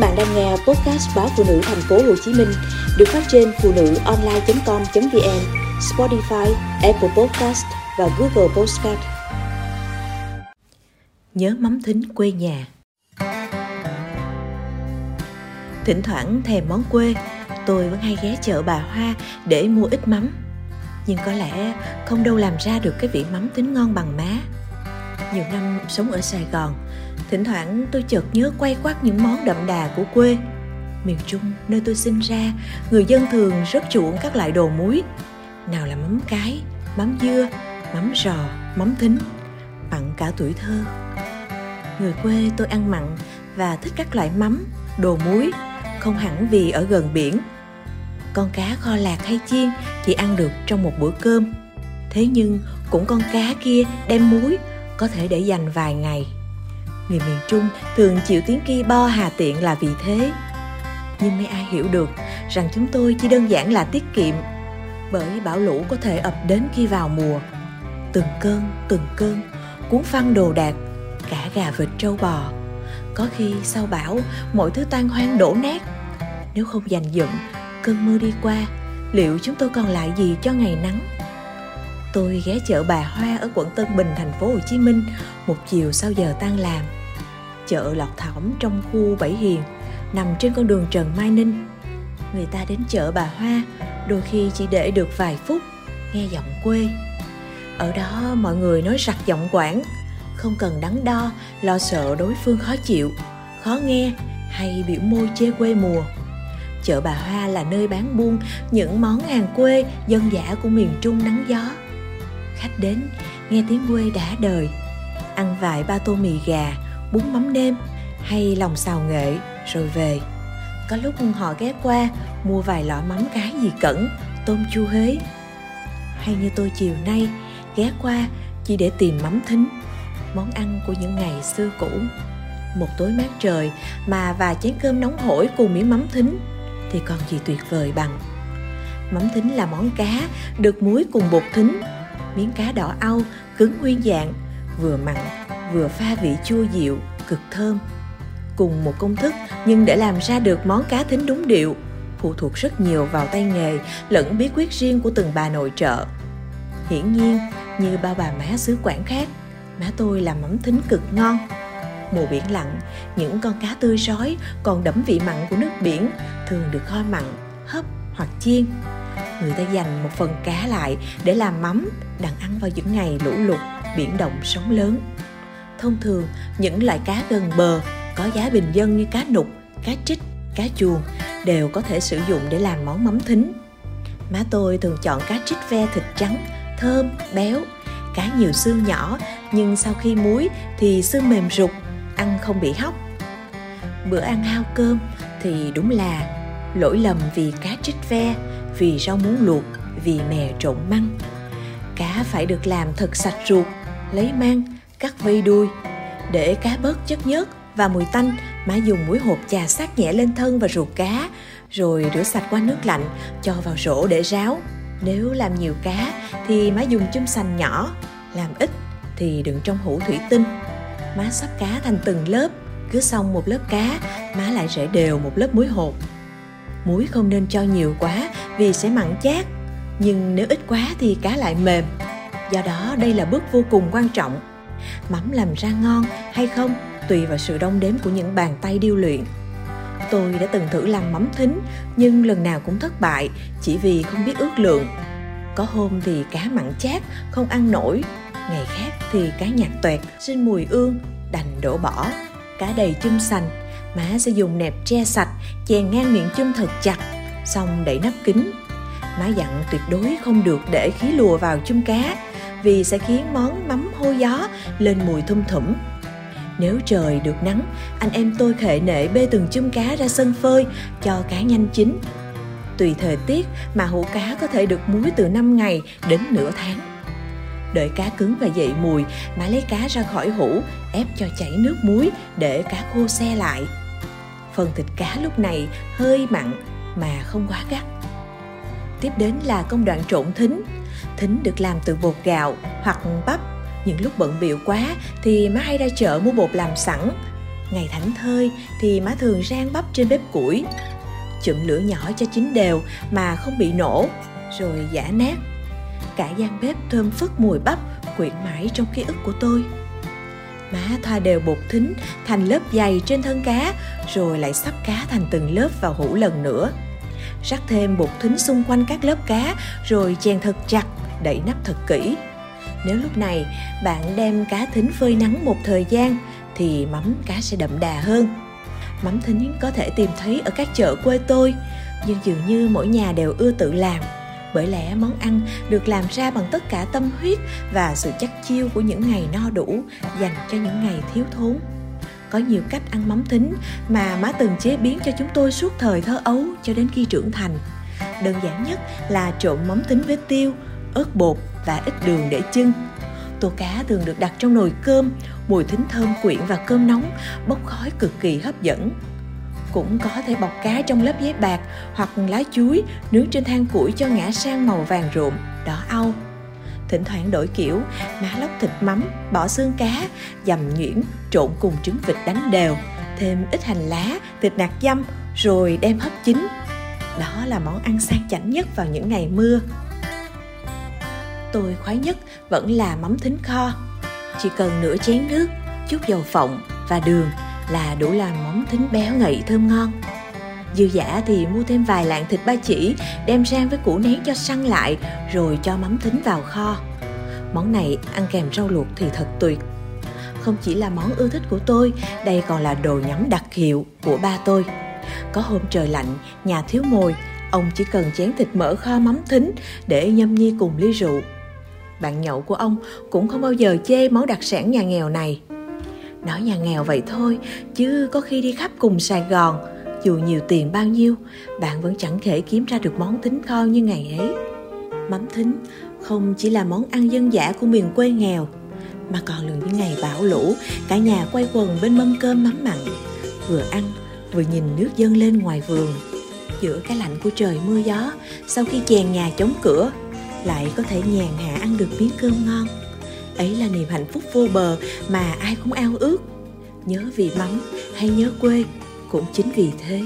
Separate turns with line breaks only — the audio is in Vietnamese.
bạn đang nghe podcast báo phụ nữ thành phố Hồ Chí Minh được phát trên phụ nữ online.com.vn, Spotify, Apple Podcast và Google Podcast. Nhớ mắm thính quê nhà. Thỉnh thoảng thèm món quê, tôi vẫn hay ghé chợ bà Hoa để mua ít mắm. Nhưng có lẽ không đâu làm ra được cái vị mắm tính ngon bằng má. Nhiều năm sống ở Sài Gòn, Thỉnh thoảng tôi chợt nhớ quay quắt những món đậm đà của quê. Miền Trung, nơi tôi sinh ra, người dân thường rất chuộng các loại đồ muối. Nào là mắm cái, mắm dưa, mắm rò, mắm thính, mặn cả tuổi thơ. Người quê tôi ăn mặn và thích các loại mắm, đồ muối, không hẳn vì ở gần biển. Con cá kho lạc hay chiên chỉ ăn được trong một bữa cơm. Thế nhưng cũng con cá kia đem muối có thể để dành vài ngày người miền Trung thường chịu tiếng ki bo hà tiện là vì thế. Nhưng mấy ai hiểu được rằng chúng tôi chỉ đơn giản là tiết kiệm bởi bão lũ có thể ập đến khi vào mùa. Từng cơn, từng cơn, cuốn phăng đồ đạc, cả gà vịt trâu bò. Có khi sau bão, mọi thứ tan hoang đổ nát. Nếu không dành dụm, cơn mưa đi qua, liệu chúng tôi còn lại gì cho ngày nắng? Tôi ghé chợ Bà Hoa ở quận Tân Bình, thành phố Hồ Chí Minh một chiều sau giờ tan làm chợ lọt thỏm trong khu Bảy Hiền, nằm trên con đường Trần Mai Ninh. Người ta đến chợ bà Hoa, đôi khi chỉ để được vài phút, nghe giọng quê. Ở đó mọi người nói sặc giọng quảng, không cần đắn đo, lo sợ đối phương khó chịu, khó nghe hay biểu môi chê quê mùa. Chợ bà Hoa là nơi bán buôn những món hàng quê dân dã của miền Trung nắng gió. Khách đến, nghe tiếng quê đã đời, ăn vài ba tô mì gà, bún mắm nêm hay lòng xào nghệ, rồi về. Có lúc họ ghé qua, mua vài lọ mắm cá gì cẩn, tôm chua huế. Hay như tôi chiều nay, ghé qua chỉ để tìm mắm thính, món ăn của những ngày xưa cũ. Một tối mát trời mà và chén cơm nóng hổi cùng miếng mắm thính thì còn gì tuyệt vời bằng. Mắm thính là món cá được muối cùng bột thính, miếng cá đỏ au cứng nguyên dạng, vừa mặn vừa pha vị chua dịu, cực thơm. Cùng một công thức nhưng để làm ra được món cá thính đúng điệu phụ thuộc rất nhiều vào tay nghề lẫn bí quyết riêng của từng bà nội trợ. Hiển nhiên, như bao bà má xứ Quảng khác, má tôi làm mắm thính cực ngon. Mùa biển lặng, những con cá tươi rói còn đẫm vị mặn của nước biển thường được kho mặn, hấp hoặc chiên. Người ta dành một phần cá lại để làm mắm, đặng ăn vào những ngày lũ lụt, biển động sóng lớn. Thông thường, những loại cá gần bờ có giá bình dân như cá nục, cá trích, cá chuồng đều có thể sử dụng để làm món mắm thính. Má tôi thường chọn cá trích ve thịt trắng, thơm, béo, cá nhiều xương nhỏ nhưng sau khi muối thì xương mềm rục, ăn không bị hóc. Bữa ăn hao cơm thì đúng là lỗi lầm vì cá trích ve, vì rau muống luộc, vì mè trộn măng. Cá phải được làm thật sạch ruột, lấy mang, cắt vây đuôi. Để cá bớt chất nhớt và mùi tanh, má dùng muối hột chà sát nhẹ lên thân và ruột cá, rồi rửa sạch qua nước lạnh, cho vào rổ để ráo. Nếu làm nhiều cá thì má dùng chum sành nhỏ, làm ít thì đựng trong hũ thủy tinh. Má sắp cá thành từng lớp, cứ xong một lớp cá, má lại rải đều một lớp muối hột. Muối không nên cho nhiều quá vì sẽ mặn chát, nhưng nếu ít quá thì cá lại mềm. Do đó đây là bước vô cùng quan trọng mắm làm ra ngon hay không, tùy vào sự đong đếm của những bàn tay điêu luyện. Tôi đã từng thử làm mắm thính, nhưng lần nào cũng thất bại, chỉ vì không biết ước lượng. Có hôm thì cá mặn chát, không ăn nổi. Ngày khác thì cá nhạt toẹt xin mùi ương, đành đổ bỏ. Cá đầy chum sành, má sẽ dùng nẹp tre sạch chèn ngang miệng chum thật chặt, xong đậy nắp kín má dặn tuyệt đối không được để khí lùa vào chum cá vì sẽ khiến món mắm hôi gió lên mùi thum thủm. Nếu trời được nắng, anh em tôi khệ nệ bê từng chum cá ra sân phơi cho cá nhanh chín. Tùy thời tiết mà hũ cá có thể được muối từ 5 ngày đến nửa tháng. Đợi cá cứng và dậy mùi, má lấy cá ra khỏi hũ, ép cho chảy nước muối để cá khô xe lại. Phần thịt cá lúc này hơi mặn mà không quá gắt. Tiếp đến là công đoạn trộn thính thính được làm từ bột gạo hoặc bắp. Những lúc bận biệu quá thì má hay ra chợ mua bột làm sẵn. Ngày thảnh thơi thì má thường rang bắp trên bếp củi, chụm lửa nhỏ cho chín đều mà không bị nổ, rồi giả nát. Cả gian bếp thơm phức mùi bắp quyện mãi trong ký ức của tôi. Má thoa đều bột thính thành lớp dày trên thân cá, rồi lại sắp cá thành từng lớp vào hũ lần nữa. Rắc thêm bột thính xung quanh các lớp cá, rồi chèn thật chặt đậy nắp thật kỹ. Nếu lúc này bạn đem cá thính phơi nắng một thời gian, thì mắm cá sẽ đậm đà hơn. Mắm thính có thể tìm thấy ở các chợ quê tôi, nhưng dường như mỗi nhà đều ưa tự làm, bởi lẽ món ăn được làm ra bằng tất cả tâm huyết và sự chắc chiêu của những ngày no đủ dành cho những ngày thiếu thốn. Có nhiều cách ăn mắm thính mà má từng chế biến cho chúng tôi suốt thời thơ ấu cho đến khi trưởng thành. Đơn giản nhất là trộn mắm thính với tiêu ớt bột và ít đường để chưng. Tô cá thường được đặt trong nồi cơm, mùi thính thơm quyện vào cơm nóng, bốc khói cực kỳ hấp dẫn. Cũng có thể bọc cá trong lớp giấy bạc hoặc lá chuối, nướng trên than củi cho ngã sang màu vàng rộm, đỏ au. Thỉnh thoảng đổi kiểu, má lóc thịt mắm, bỏ xương cá, dầm nhuyễn, trộn cùng trứng vịt đánh đều, thêm ít hành lá thịt nạc dăm, rồi đem hấp chín. Đó là món ăn sang chảnh nhất vào những ngày mưa tôi khoái nhất vẫn là mắm thính kho. Chỉ cần nửa chén nước, chút dầu phộng và đường là đủ làm món thính béo ngậy thơm ngon. Dư giả thì mua thêm vài lạng thịt ba chỉ, đem rang với củ nén cho săn lại, rồi cho mắm thính vào kho. Món này ăn kèm rau luộc thì thật tuyệt. Không chỉ là món ưa thích của tôi, đây còn là đồ nhắm đặc hiệu của ba tôi. Có hôm trời lạnh, nhà thiếu mồi, ông chỉ cần chén thịt mỡ kho mắm thính để nhâm nhi cùng ly rượu bạn nhậu của ông cũng không bao giờ chê món đặc sản nhà nghèo này. Nói nhà nghèo vậy thôi, chứ có khi đi khắp cùng sài gòn, dù nhiều tiền bao nhiêu, bạn vẫn chẳng thể kiếm ra được món thính kho như ngày ấy. Mắm thính không chỉ là món ăn dân dã của miền quê nghèo, mà còn là những ngày bão lũ, cả nhà quay quần bên mâm cơm mắm mặn, vừa ăn vừa nhìn nước dâng lên ngoài vườn. Giữa cái lạnh của trời mưa gió, sau khi chèn nhà chống cửa lại có thể nhàn hạ ăn được miếng cơm ngon. Ấy là niềm hạnh phúc vô bờ mà ai cũng ao ước. Nhớ vị mắm hay nhớ quê cũng chính vì thế.